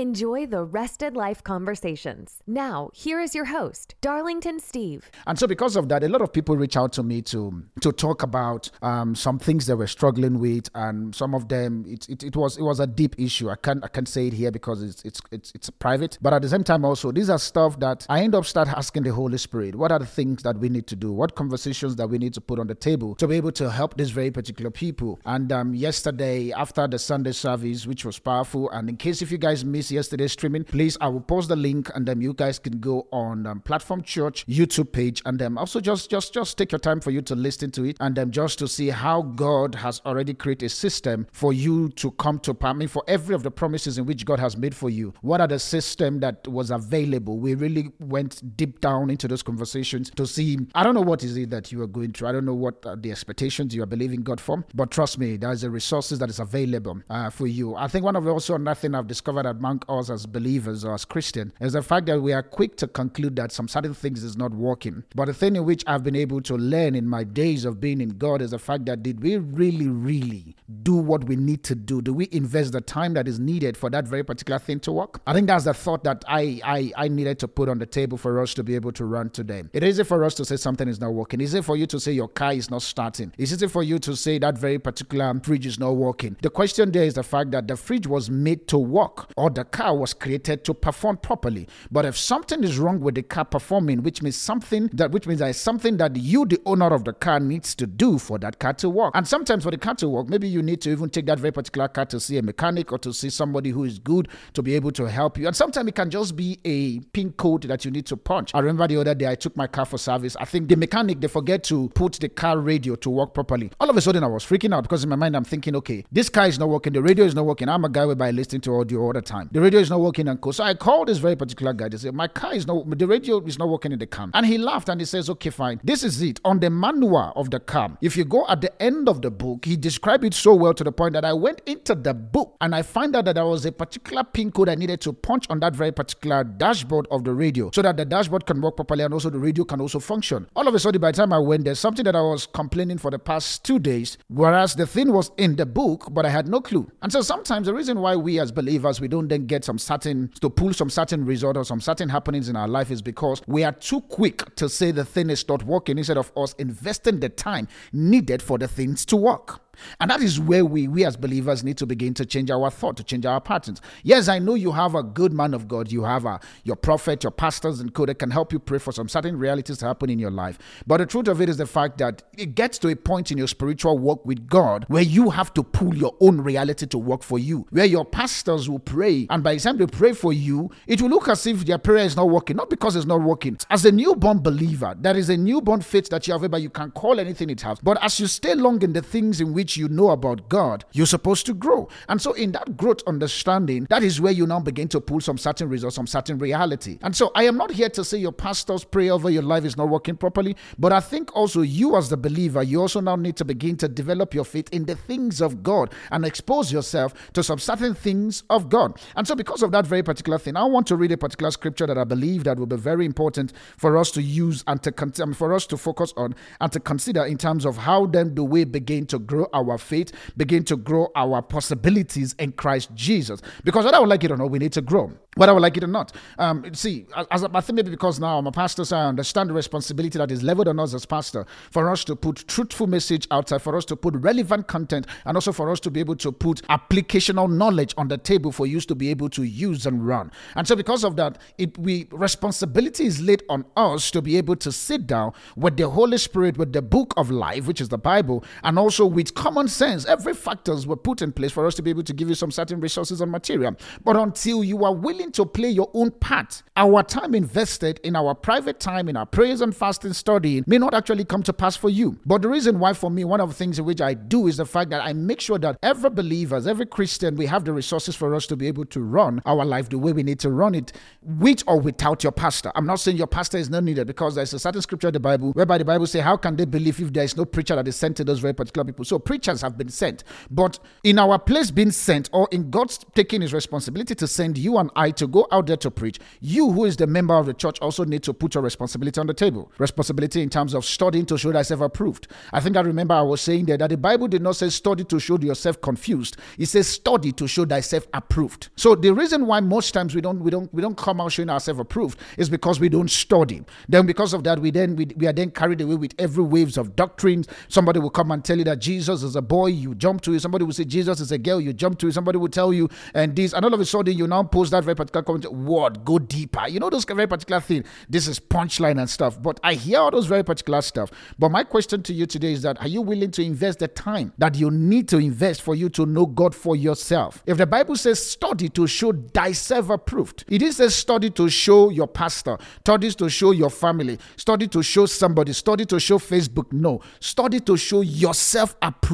Enjoy the Rested Life Conversations. Now, here is your host, Darlington Steve. And so, because of that, a lot of people reach out to me to to talk about um, some things they were struggling with, and some of them it, it, it, was it was a deep issue. I can't I can't say it here because it's it's it's it's private. But at the same time, also these are stuff that I end up start asking the Holy Spirit, what are the things that we need to do? What conversations that we need to put on the table to be able to help these very particular people? And um, yesterday, after the Sunday service, which was powerful, and in case if you guys miss yesterday's streaming, please, I will post the link and then you guys can go on um, Platform Church YouTube page and then also just just just take your time for you to listen to it and then just to see how God has already created a system for you to come to I mean for every of the promises in which God has made for you. What are the system that was available? We really went deep down into those conversations to see. I don't know what is it that you are going through. I don't know what are the expectations you are believing God for, but trust me, there's a resources that is available uh, for you. I think one of the also another thing I've discovered among us as believers or as Christians is the fact that we are quick to conclude that some certain things is not working. But the thing in which I've been able to learn in my days of being in God is the fact that did we really, really do what we need to do? Do we invest the time that is needed for that very particular thing to work? I think that's the thought that I I, I needed to put on the table for us to be able to run today. It is easy for us to say something is not working. Is it for you to say your car is not starting? Is it for you to say that very particular fridge is not working? The question there is the fact that the fridge was made to work or the car was created to perform properly. But if something is wrong with the car performing, which means something that which means there is something that you, the owner of the car, needs to do for that car to work. And sometimes for the car to work, maybe you need to even take that very particular car to see a mechanic or to see somebody who is good to be able to help you. And sometimes it can just be a pin code that you need to punch. I remember the other day I took my car for service. I think the mechanic they forget to put the car radio to work properly. All of a sudden I was freaking out because in my mind I'm thinking, okay, this car is not working, the radio is not working. I'm a guy whereby I listen to audio all the time. The radio is not working and co. So I called this very particular guy. They said, My car is not the radio is not working in the car. And he laughed and he says, Okay, fine. This is it. On the manual of the car, if you go at the end of the book, he described it so well to the point that I went into the book and I find out that there was a particular pin code I needed to punch on that very particular dashboard of the radio so that the dashboard can work properly and also the radio can also function. All of a sudden, by the time I went there, something that I was complaining for the past two days, whereas the thing was in the book, but I had no clue. And so sometimes the reason why we as believers we don't then get some certain to pull some certain result or some certain happenings in our life is because we are too quick to say the thing is not working instead of us investing the time needed for the things to work. And that is where we, we as believers need to begin to change our thought, to change our patterns. Yes, I know you have a good man of God, you have a, your prophet, your pastors, and co that can help you pray for some certain realities to happen in your life. But the truth of it is the fact that it gets to a point in your spiritual walk with God where you have to pull your own reality to work for you, where your pastors will pray, and by they pray for you, it will look as if their prayer is not working, not because it's not working. As a newborn believer, there is a newborn faith that you have, but you can call anything it has. But as you stay long in the things in which you know about God, you're supposed to grow. And so, in that growth understanding, that is where you now begin to pull some certain results, some certain reality. And so, I am not here to say your pastor's prayer over your life is not working properly, but I think also you, as the believer, you also now need to begin to develop your faith in the things of God and expose yourself to some certain things of God. And so, because of that very particular thing, I want to read a particular scripture that I believe that will be very important for us to use and to con- um, for us to focus on and to consider in terms of how then do we begin to grow our faith, begin to grow our possibilities in Christ Jesus. Because whether I would like it or not, we need to grow. Whether I like it or not. Um, see, as, I think maybe because now I'm a pastor, so I understand the responsibility that is leveled on us as pastor for us to put truthful message outside, for us to put relevant content, and also for us to be able to put applicational knowledge on the table for you to be able to use and run. And so, because of that, it we responsibility is laid on us to be able to sit down with the Holy Spirit, with the book of life, which is the Bible, and also with common sense. Every factors were put in place for us to be able to give you some certain resources and material. But until you are willing to play your own part, our time invested in our private time, in our prayers and fasting studying may not actually come to pass for you. But the reason why for me, one of the things in which I do is the fact that I make sure that every believer, every Christian, we have the resources for us to be able to run our life the way we need to run it, with or without your pastor. I'm not saying your pastor is not needed because there's a certain scripture in the Bible whereby the Bible say, how can they believe if there is no preacher that is sent to those very particular people? So preachers have been sent. But in our place being sent or in God's taking his responsibility to send you and I to go out there to preach, you who is the member of the church also need to put your responsibility on the table. Responsibility in terms of studying to show thyself approved. I think I remember I was saying there that the Bible did not say study to show yourself confused. It says study to show thyself approved. So the reason why most times we don't we don't we don't come out showing ourselves approved is because we don't study. Then because of that we then we, we are then carried away with every waves of doctrines. Somebody will come and tell you that Jesus is a boy, you jump to it. Somebody will say Jesus is a girl, you jump to it. Somebody will tell you and this and all of a sudden you now post that very particular comment. What? Go deeper. You know those very particular thing. This is punchline and stuff. But I hear all those very particular stuff. But my question to you today is that are you willing to invest the time that you need to invest for you to know God for yourself? If the Bible says study to show thyself approved, it is a study to show your pastor, studies to show your family, study to show somebody, study to show Facebook. No, study to show yourself approved.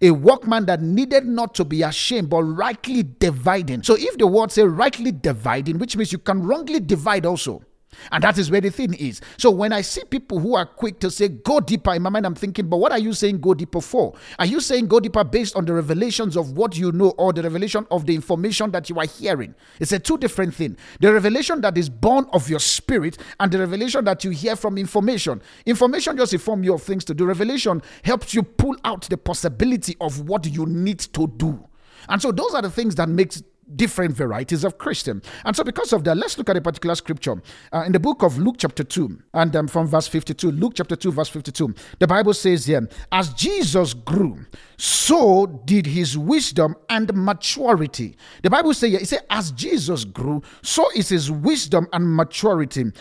A workman that needed not to be ashamed, but rightly dividing. So if the word say rightly dividing, which means you can wrongly divide also. And that is where the thing is. So when I see people who are quick to say, go deeper, in my mind, I'm thinking, but what are you saying go deeper for? Are you saying go deeper based on the revelations of what you know or the revelation of the information that you are hearing? It's a two different thing. The revelation that is born of your spirit and the revelation that you hear from information. Information just inform you of things to do. Revelation helps you pull out the possibility of what you need to do. And so those are the things that makes different varieties of Christian. And so, because of that, let's look at a particular scripture uh, in the book of Luke, chapter 2, and um, from verse 52. Luke, chapter 2, verse 52. The Bible says here, As Jesus grew, so did his wisdom and maturity. The Bible says here, it says, As Jesus grew, so is his wisdom and maturity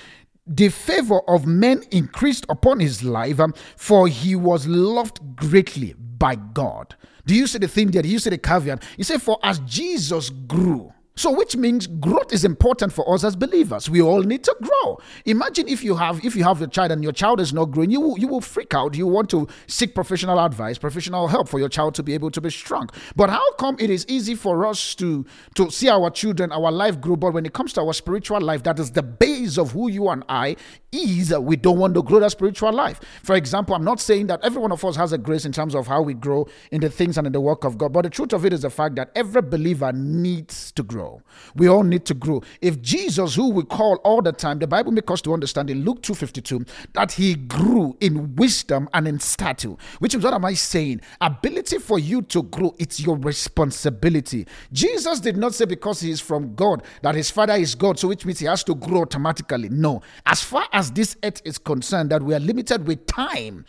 the favor of men increased upon his life, um, for he was loved greatly by God. Do you see the thing there? Do you see the caveat? He said, For as Jesus grew, so, which means growth is important for us as believers. We all need to grow. Imagine if you have if you have your child and your child is not growing, you will, you will freak out. You want to seek professional advice, professional help for your child to be able to be strong. But how come it is easy for us to to see our children, our life grow? But when it comes to our spiritual life, that is the base of who you and I is. We don't want to grow that spiritual life. For example, I'm not saying that every one of us has a grace in terms of how we grow in the things and in the work of God. But the truth of it is the fact that every believer needs to grow grow. We all need to grow. If Jesus, who we call all the time, the Bible makes us to understand in Luke 2.52 that he grew in wisdom and in stature. Which is what am I saying? Ability for you to grow, it's your responsibility. Jesus did not say because he is from God that his father is God, so which means he has to grow automatically. No. As far as this earth is concerned, that we are limited with time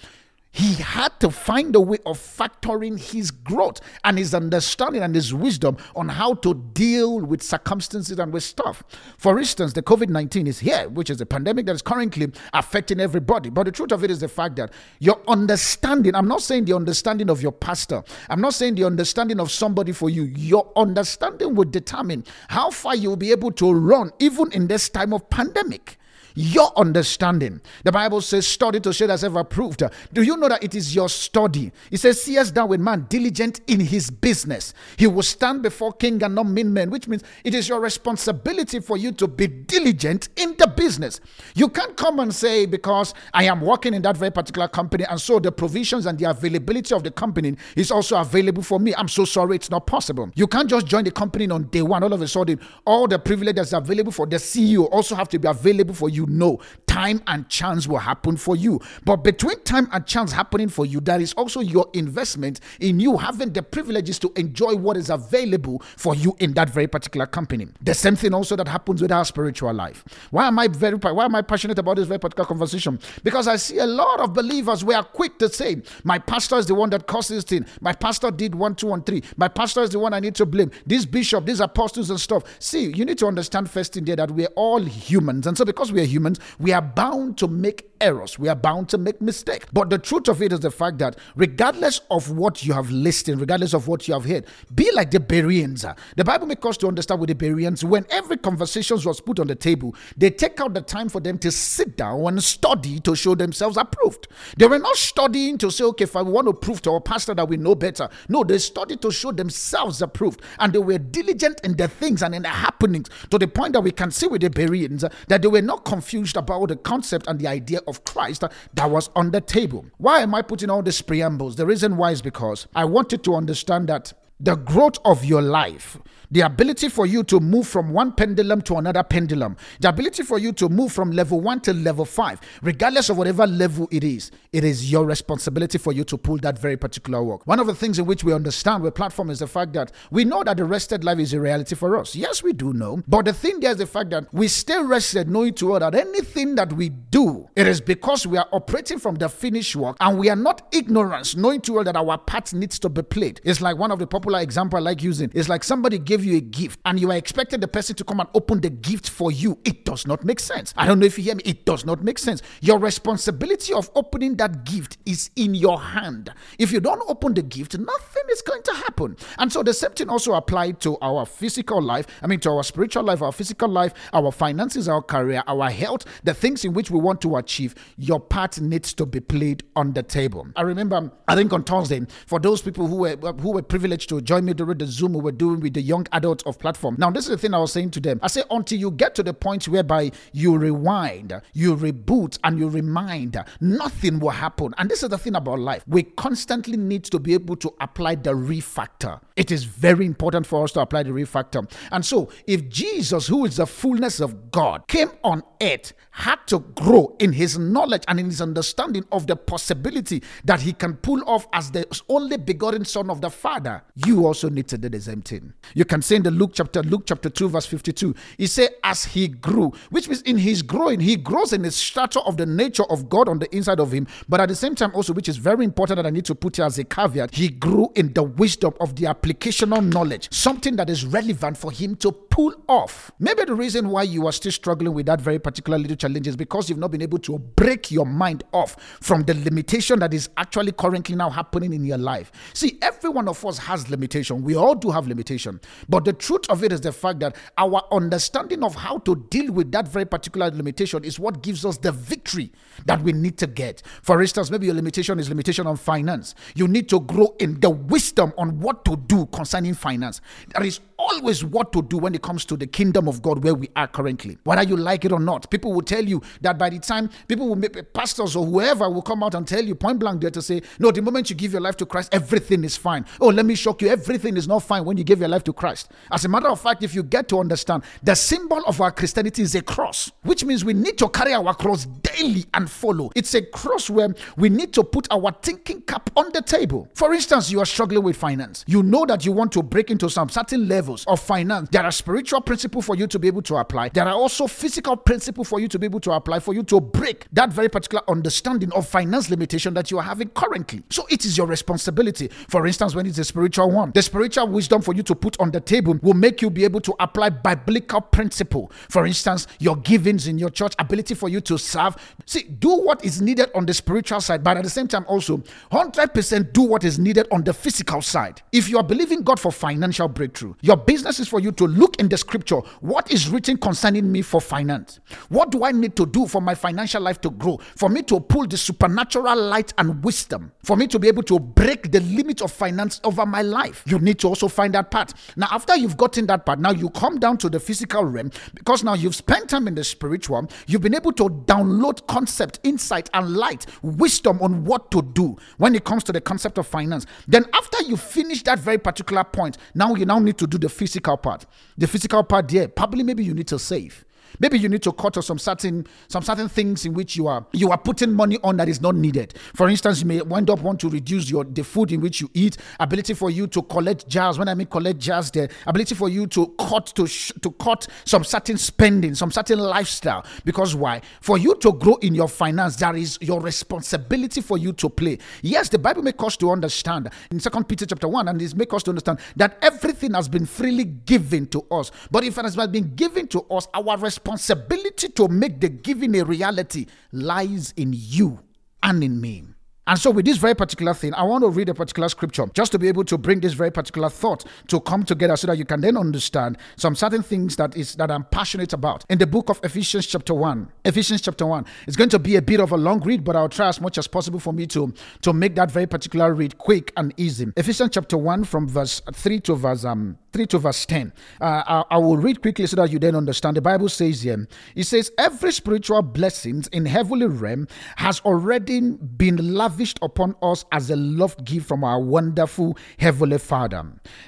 he had to find a way of factoring his growth and his understanding and his wisdom on how to deal with circumstances and with stuff. For instance, the COVID 19 is here, which is a pandemic that is currently affecting everybody. But the truth of it is the fact that your understanding, I'm not saying the understanding of your pastor, I'm not saying the understanding of somebody for you, your understanding will determine how far you will be able to run even in this time of pandemic your understanding. The Bible says, study to show thyself approved. Do you know that it is your study? It says, see us down with man diligent in his business. He will stand before king and not mean men, which means it is your responsibility for you to be diligent in the business. You can't come and say, because I am working in that very particular company, and so the provisions and the availability of the company is also available for me. I'm so sorry, it's not possible. You can't just join the company on day one. All of a sudden, all the privileges available for the CEO also have to be available for you know time and chance will happen for you. But between time and chance happening for you, there is also your investment in you having the privileges to enjoy what is available for you in that very particular company. The same thing also that happens with our spiritual life. Why am I very why am I passionate about this very particular conversation? Because I see a lot of believers we are quick to say, my pastor is the one that caused this thing. My pastor did one, two, and three. My pastor is the one I need to blame. This bishop, these apostles and stuff. See, you need to understand first in there that we're all humans. And so because we're humans, we are bound to make errors. We are bound to make mistakes. But the truth of it is the fact that regardless of what you have listened, regardless of what you have heard, be like the Bereans. The Bible makes us to understand with the Bereans, when every conversation was put on the table, they take out the time for them to sit down and study to show themselves approved. They were not studying to say, okay, if I want to prove to our pastor that we know better. No, they studied to show themselves approved. And they were diligent in the things and in the happenings to the point that we can see with the Bereans that they were not confused about the concept and the idea of Christ that was on the table. Why am I putting all these preambles? The reason why is because I wanted to understand that the growth of your life the ability for you to move from one pendulum to another pendulum, the ability for you to move from level one to level five, regardless of whatever level it is, it is your responsibility for you to pull that very particular work. One of the things in which we understand with platform is the fact that we know that the rested life is a reality for us. Yes, we do know, but the thing there is the fact that we stay rested, knowing to all that anything that we do, it is because we are operating from the finished work and we are not ignorance, knowing to all that our part needs to be played. It's like one of the popular example I like using. It's like somebody gave you a gift and you are expecting the person to come and open the gift for you. It does not make sense. I don't know if you hear me. It does not make sense. Your responsibility of opening that gift is in your hand. If you don't open the gift, nothing is going to happen. And so the same thing also applied to our physical life. I mean, to our spiritual life, our physical life, our finances, our career, our health, the things in which we want to achieve. Your part needs to be played on the table. I remember, I think on Thursday, for those people who were who were privileged to join me during the Zoom we were doing with the young adults of platform. Now, this is the thing I was saying to them. I say, until you get to the point whereby you rewind, you reboot, and you remind, nothing will happen. And this is the thing about life. We constantly need to be able to apply the refactor. It is very important for us to apply the refactor. And so, if Jesus, who is the fullness of God, came on earth, had to grow in his knowledge and in his understanding of the possibility that he can pull off as the only begotten Son of the Father, you also need to do the same thing. You can say in the Luke chapter, Luke chapter 2, verse 52, he said, as he grew, which means in his growing, he grows in the stature of the nature of God on the inside of him. But at the same time, also, which is very important that I need to put here as a caveat, he grew in the wisdom of the applicational knowledge, something that is relevant for him to pull off. Maybe the reason why you are still struggling with that very particular little challenge is because you've not been able to break your mind off from the limitation that is actually currently now happening in your life. See, every one of us has limitation. We all do have limitation. But the truth of it is the fact that our understanding of how to deal with that very particular limitation is what gives us the victory that we need to get. For instance, maybe your limitation is limitation on finance. You need to grow in the wisdom on what to do concerning finance. There is always what to do when it comes to the kingdom of God where we are currently. Whether you like it or not, people will tell you that by the time people will make pastors or whoever will come out and tell you point blank there to say, no, the moment you give your life to Christ, everything is fine. Oh, let me shock you, everything is not fine when you give your life to Christ. As a matter of fact, if you get to understand, the symbol of our Christianity is a cross, which means we need to carry our cross daily and follow. It's a cross where we need to put our thinking cap on the table. For instance, you are struggling with finance. You know that you want to break into some certain levels of finance. There are spiritual principles for you to be able to apply. There are also physical principles for you to be able to apply for you to break that very particular understanding of finance limitation that you are having currently. So it is your responsibility. For instance, when it's a spiritual one, the spiritual wisdom for you to put on the table will make you be able to apply biblical principle. For instance, your givings in your church, ability for you to serve. See, do what is needed on the spiritual side, but at the same time also 100% do what is needed on the physical side. If you are believing God for financial breakthrough, your business is for you to look in the scripture. What is written concerning me for finance? What do I need to do for my financial life to grow? For me to pull the supernatural light and wisdom, for me to be able to break the limit of finance over my life. You need to also find that part. Now, after you've gotten that part, now you come down to the physical realm because now you've spent time in the spiritual. You've been able to download concept, insight, and light, wisdom on what to do when it comes to the concept of finance. Then, after you finish that very particular point, now you now need to do the physical part. The physical part, there, probably maybe you need to save. Maybe you need to cut off some certain some certain things in which you are you are putting money on that is not needed. For instance, you may wind up want to reduce your the food in which you eat. Ability for you to collect jars. When I mean collect jars, the ability for you to cut to sh- to cut some certain spending, some certain lifestyle. Because why? For you to grow in your finance, there is your responsibility for you to play. Yes, the Bible makes us to understand in Second Peter chapter one, and it makes us to understand that everything has been freely given to us. But if it has been given to us, our responsibility responsibility to make the giving a reality lies in you and in me. And so, with this very particular thing, I want to read a particular scripture just to be able to bring this very particular thought to come together so that you can then understand some certain things that is that I'm passionate about. In the book of Ephesians, chapter 1, Ephesians chapter 1, it's going to be a bit of a long read, but I'll try as much as possible for me to, to make that very particular read quick and easy. Ephesians chapter 1, from verse 3 to verse um, 3 to verse 10. Uh, I, I, will read quickly so that you then understand. The Bible says here, it says, Every spiritual blessings in heavenly realm has already been lavished lavished upon us as a love gift from our wonderful Heavenly Father,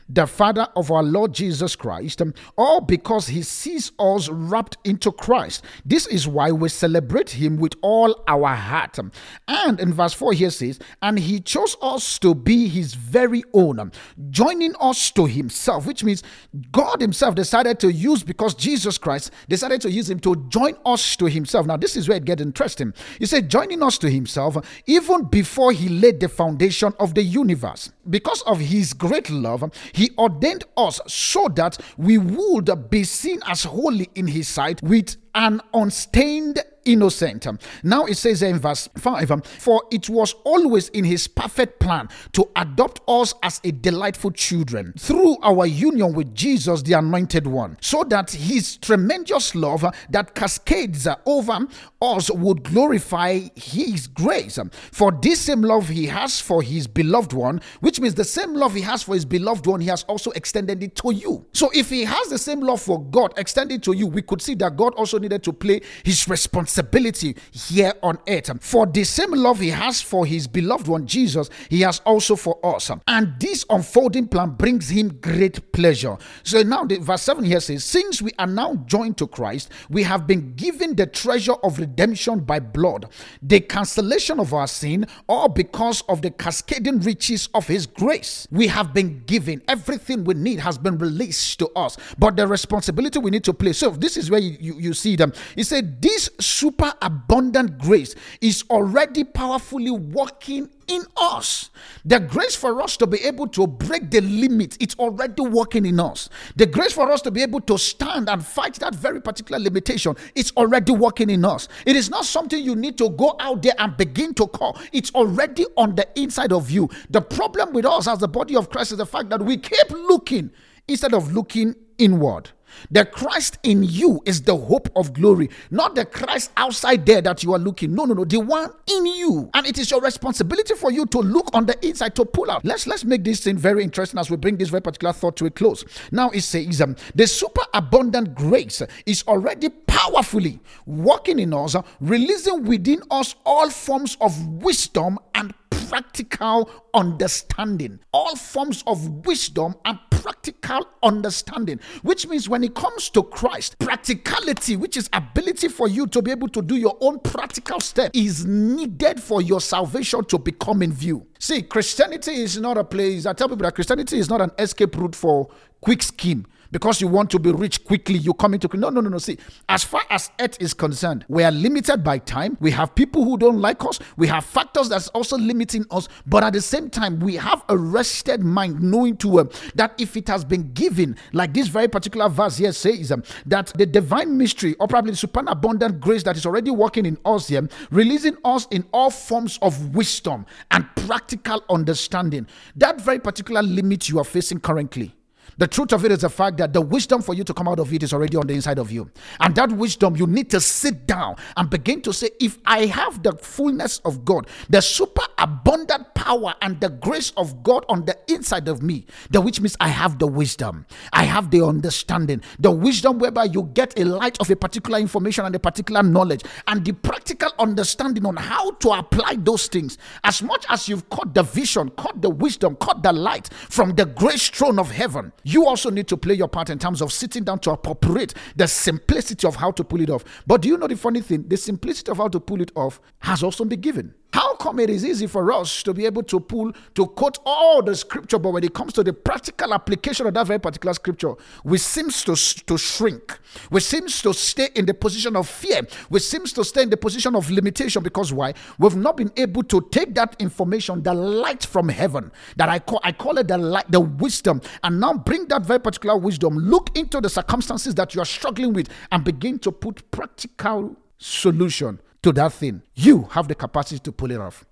the Father of our Lord Jesus Christ, all because He sees us wrapped into Christ. This is why we celebrate Him with all our heart. And in verse 4 here says, And He chose us to be His very own, joining us to Himself, which means God Himself decided to use, because Jesus Christ decided to use Him to join us to Himself. Now, this is where it gets interesting. He said, joining us to Himself, even before he laid the foundation of the universe. Because of his great love, he ordained us so that we would be seen as holy in his sight with an unstained innocent. Now it says in verse 5 For it was always in his perfect plan to adopt us as a delightful children through our union with Jesus, the anointed one, so that his tremendous love that cascades over us would glorify his grace. For this same love he has for his beloved one, which means the same love he has for his beloved one, he has also extended it to you. So if he has the same love for God extended to you, we could see that God also needed to play his responsibility here on earth. For the same love he has for his beloved one, Jesus, he has also for us. And this unfolding plan brings him great pleasure. So now, the verse 7 here says, Since we are now joined to Christ, we have been given the treasure of redemption by blood, the cancellation of our sin, all because of the cascading riches of his grace. We have been given everything we need has been released to us, but the responsibility we need to play. So, this is where you, you, you see them. He said, This super abundant grace is already powerfully working in us. The grace for us to be able to break the limit, it's already working in us. The grace for us to be able to stand and fight that very particular limitation, it's already working in us. It is not something you need to go out there and begin to call, it's already on the inside of you. The problem with us as the body of Christ is the fact that we keep looking instead of looking inward. The Christ in you is the hope of glory, not the Christ outside there that you are looking. No, no, no, the one in you. And it is your responsibility for you to look on the inside to pull out. Let's let's make this thing very interesting as we bring this very particular thought to a close. Now it says um, the super abundant grace is already powerfully working in us, releasing within us all forms of wisdom and practical understanding, all forms of wisdom and practical understanding, which means when it comes to Christ, practicality, which is ability for you to be able to do your own practical step, is needed for your salvation to become in view. See, Christianity is not a place, I tell people that Christianity is not an escape route for quick scheme because you want to be rich quickly, you come into no, no, no, no. See, as far as earth is concerned, we are limited by time. We have people who don't like us. We have factors that's also limiting us. But at the same time, we have a rested mind, knowing to um, that if it has been given, like this very particular verse here says, um, that the divine mystery, or probably the super abundant grace that is already working in us here, releasing us in all forms of wisdom and practical understanding. That very particular limit you are facing currently the truth of it is the fact that the wisdom for you to come out of it is already on the inside of you. And that wisdom, you need to sit down and begin to say, if I have the fullness of God, the super abundant power and the grace of God on the inside of me, the which means I have the wisdom, I have the understanding, the wisdom whereby you get a light of a particular information and a particular knowledge, and the practical understanding on how to apply those things. As much as you've caught the vision, caught the wisdom, caught the light from the grace throne of heaven, you also need to play your part in terms of sitting down to appropriate the simplicity of how to pull it off. But do you know the funny thing? The simplicity of how to pull it off has also been given. How come it is easy for us to be able to pull, to quote all the scripture, but when it comes to the practical application of that very particular scripture, we seems to, to shrink. We seems to stay in the position of fear. We seems to stay in the position of limitation because why? We've not been able to take that information, the light from heaven, that I call I call it the light, the wisdom, and now bring that very particular wisdom, look into the circumstances that you are struggling with, and begin to put practical solution to that thing. You have the capacity to pull it off.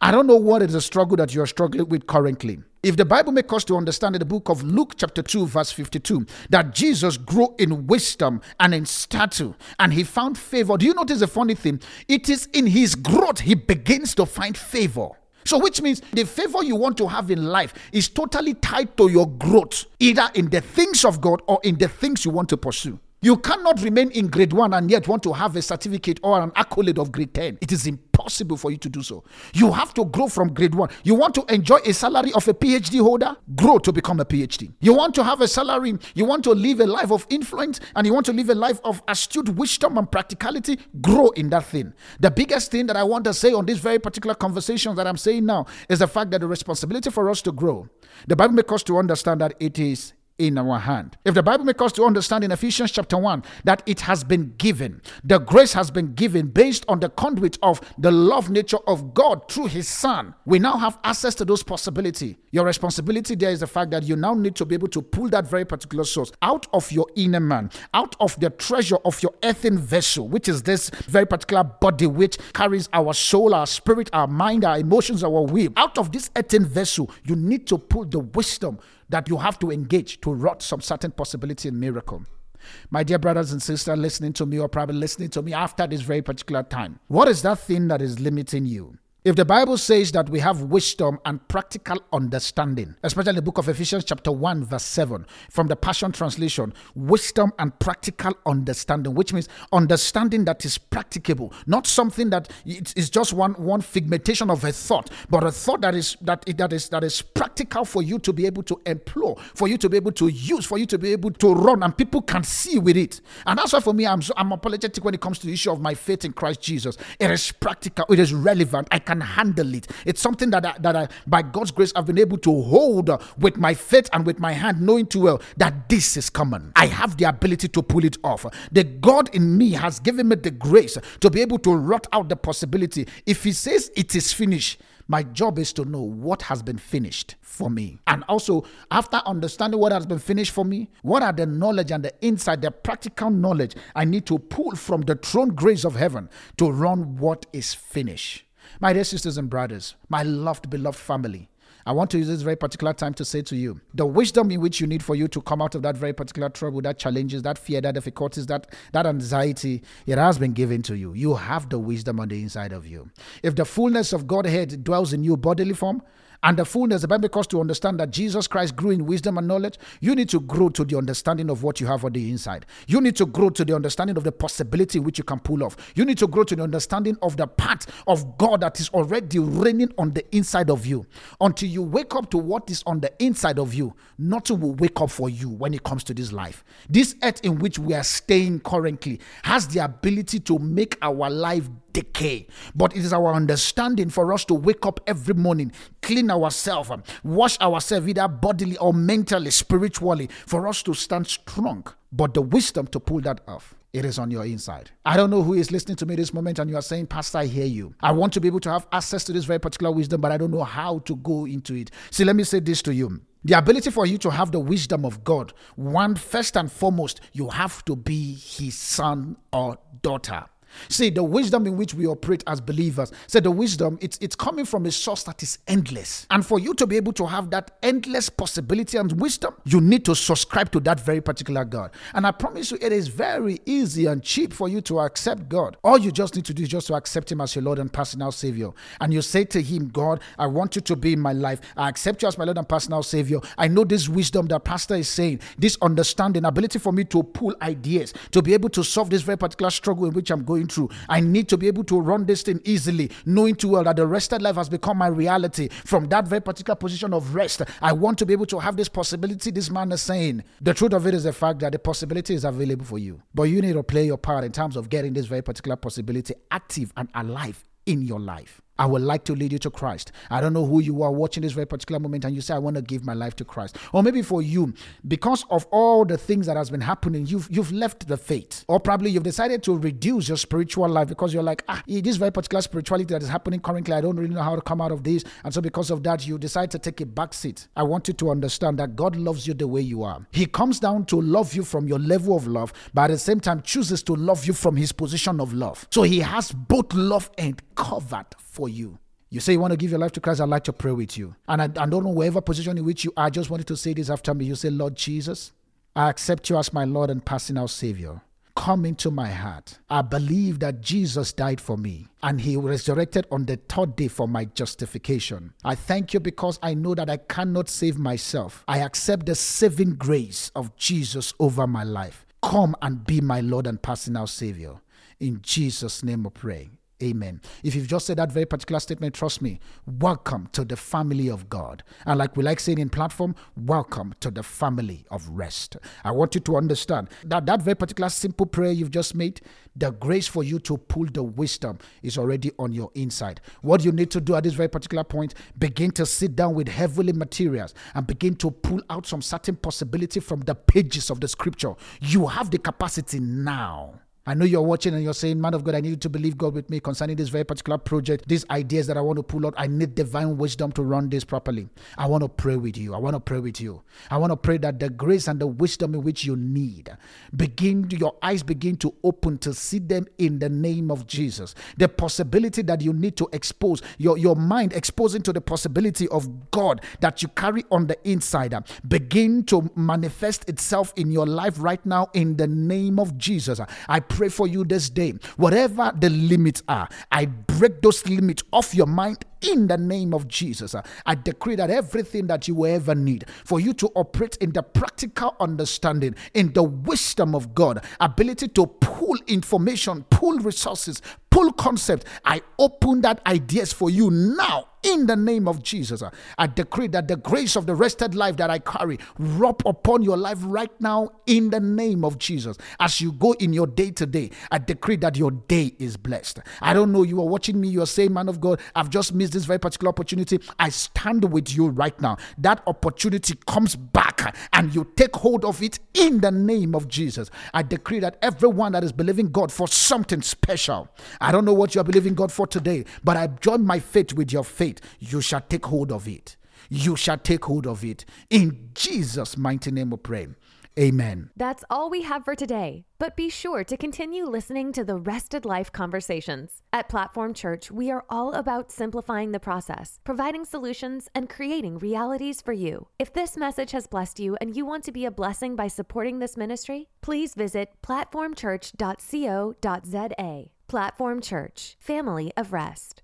I don't know what is the struggle that you're struggling with currently. If the Bible makes us to understand in the book of Luke, chapter 2, verse 52, that Jesus grew in wisdom and in stature and he found favor. Do you notice the funny thing? It is in his growth he begins to find favor. So, which means the favor you want to have in life is totally tied to your growth, either in the things of God or in the things you want to pursue. You cannot remain in grade one and yet want to have a certificate or an accolade of grade 10. It is impossible for you to do so. You have to grow from grade one. You want to enjoy a salary of a PhD holder? Grow to become a PhD. You want to have a salary, you want to live a life of influence, and you want to live a life of astute wisdom and practicality? Grow in that thing. The biggest thing that I want to say on this very particular conversation that I'm saying now is the fact that the responsibility for us to grow, the Bible makes us to understand that it is in our hand. If the Bible makes us to understand in Ephesians chapter 1 that it has been given, the grace has been given based on the conduit of the love nature of God through his son, we now have access to those possibility. Your responsibility there is the fact that you now need to be able to pull that very particular source out of your inner man, out of the treasure of your earthen vessel, which is this very particular body which carries our soul, our spirit, our mind, our emotions, our will. Out of this earthen vessel, you need to pull the wisdom that you have to engage to wrought some certain possibility and miracle. My dear brothers and sisters listening to me or probably listening to me after this very particular time, what is that thing that is limiting you? If the Bible says that we have wisdom and practical understanding, especially the book of Ephesians, chapter 1, verse 7, from the Passion Translation, wisdom and practical understanding, which means understanding that is practicable, not something that is just one, one figmentation of a thought, but a thought that is that, that is that is practical for you to be able to employ, for you to be able to use, for you to be able to run, and people can see with it. And that's why for me, I'm I'm apologetic when it comes to the issue of my faith in Christ Jesus. It is practical, it is relevant. I can can handle it. It's something that I, that I, by God's grace, I've been able to hold uh, with my faith and with my hand, knowing too well that this is common. I have the ability to pull it off. The God in me has given me the grace to be able to rot out the possibility. If He says it is finished, my job is to know what has been finished for me. And also, after understanding what has been finished for me, what are the knowledge and the insight, the practical knowledge I need to pull from the throne grace of heaven to run what is finished. My dear sisters and brothers, my loved, beloved family, I want to use this very particular time to say to you the wisdom in which you need for you to come out of that very particular trouble, that challenges, that fear, that difficulties, that, that anxiety, it has been given to you. You have the wisdom on the inside of you. If the fullness of Godhead dwells in you bodily form, and the fullness, the Bible calls to understand that Jesus Christ grew in wisdom and knowledge. You need to grow to the understanding of what you have on the inside. You need to grow to the understanding of the possibility which you can pull off. You need to grow to the understanding of the part of God that is already reigning on the inside of you. Until you wake up to what is on the inside of you, nothing will wake up for you when it comes to this life. This earth in which we are staying currently has the ability to make our life decay. But it is our understanding for us to wake up every morning, clean ourselves, um, wash ourselves either bodily or mentally, spiritually, for us to stand strong. But the wisdom to pull that off. It is on your inside. I don't know who is listening to me this moment and you are saying, Pastor, I hear you. I want to be able to have access to this very particular wisdom, but I don't know how to go into it. See, let me say this to you. The ability for you to have the wisdom of God, one, first and foremost, you have to be his son or daughter. See, the wisdom in which we operate as believers, say the wisdom, it's, it's coming from a source that is endless. And for you to be able to have that endless possibility and wisdom, you need to subscribe to that very particular God. And I promise you, it is very easy and cheap for you to accept God. All you just need to do is just to accept Him as your Lord and personal Savior. And you say to Him, God, I want you to be in my life. I accept you as my Lord and personal Savior. I know this wisdom that Pastor is saying, this understanding, ability for me to pull ideas, to be able to solve this very particular struggle in which I'm going going through. I need to be able to run this thing easily, knowing too well that the rested life has become my reality. From that very particular position of rest, I want to be able to have this possibility. This man is saying the truth of it is the fact that the possibility is available for you, but you need to play your part in terms of getting this very particular possibility active and alive in your life. I would like to lead you to Christ. I don't know who you are watching this very particular moment and you say, I want to give my life to Christ. Or maybe for you, because of all the things that has been happening, you've you've left the faith. Or probably you've decided to reduce your spiritual life because you're like, ah, this very particular spirituality that is happening currently, I don't really know how to come out of this. And so because of that, you decide to take a back seat. I want you to understand that God loves you the way you are. He comes down to love you from your level of love, but at the same time chooses to love you from his position of love. So he has both love and covered for you. You say you want to give your life to Christ, I'd like to pray with you. And I, I don't know whatever position in which you are, I just wanted to say this after me. You say, Lord Jesus, I accept you as my Lord and personal Savior. Come into my heart. I believe that Jesus died for me and he resurrected on the third day for my justification. I thank you because I know that I cannot save myself. I accept the saving grace of Jesus over my life. Come and be my Lord and personal Savior. In Jesus' name we pray. Amen. If you've just said that very particular statement, trust me, welcome to the family of God. And like we like saying in platform, welcome to the family of rest. I want you to understand that that very particular simple prayer you've just made, the grace for you to pull the wisdom is already on your inside. What you need to do at this very particular point, begin to sit down with heavenly materials and begin to pull out some certain possibility from the pages of the scripture. You have the capacity now I know you're watching and you're saying, Man of God, I need you to believe God with me concerning this very particular project, these ideas that I want to pull out. I need divine wisdom to run this properly. I want to pray with you. I want to pray with you. I want to pray that the grace and the wisdom in which you need begin, your eyes begin to open to see them in the name of Jesus. The possibility that you need to expose, your, your mind exposing to the possibility of God that you carry on the inside, uh, begin to manifest itself in your life right now in the name of Jesus. I pray for you this day. Whatever the limits are, I break those limits off your mind in the name of Jesus. Uh, I decree that everything that you will ever need for you to operate in the practical understanding, in the wisdom of God, ability to pull information, pull resources, pull concept. I open that ideas for you now in the name of Jesus. Uh, I decree that the grace of the rested life that I carry rub upon your life right now in the name of Jesus. As you go in your day to day, I decree that your day is blessed. I don't know, you are watching me, you are saying, Man of God, I've just missed this very particular opportunity. I stand with you right now. That opportunity comes back and you take hold of it in the name of Jesus. I decree that everyone that is believing God for something special, I don't know what you are believing God for today, but I join my faith with your faith. You shall take hold of it. You shall take hold of it. In Jesus' mighty name we pray. Amen. That's all we have for today. But be sure to continue listening to the Rested Life conversations. At Platform Church, we are all about simplifying the process, providing solutions, and creating realities for you. If this message has blessed you and you want to be a blessing by supporting this ministry, please visit platformchurch.co.za. Platform Church, Family of Rest.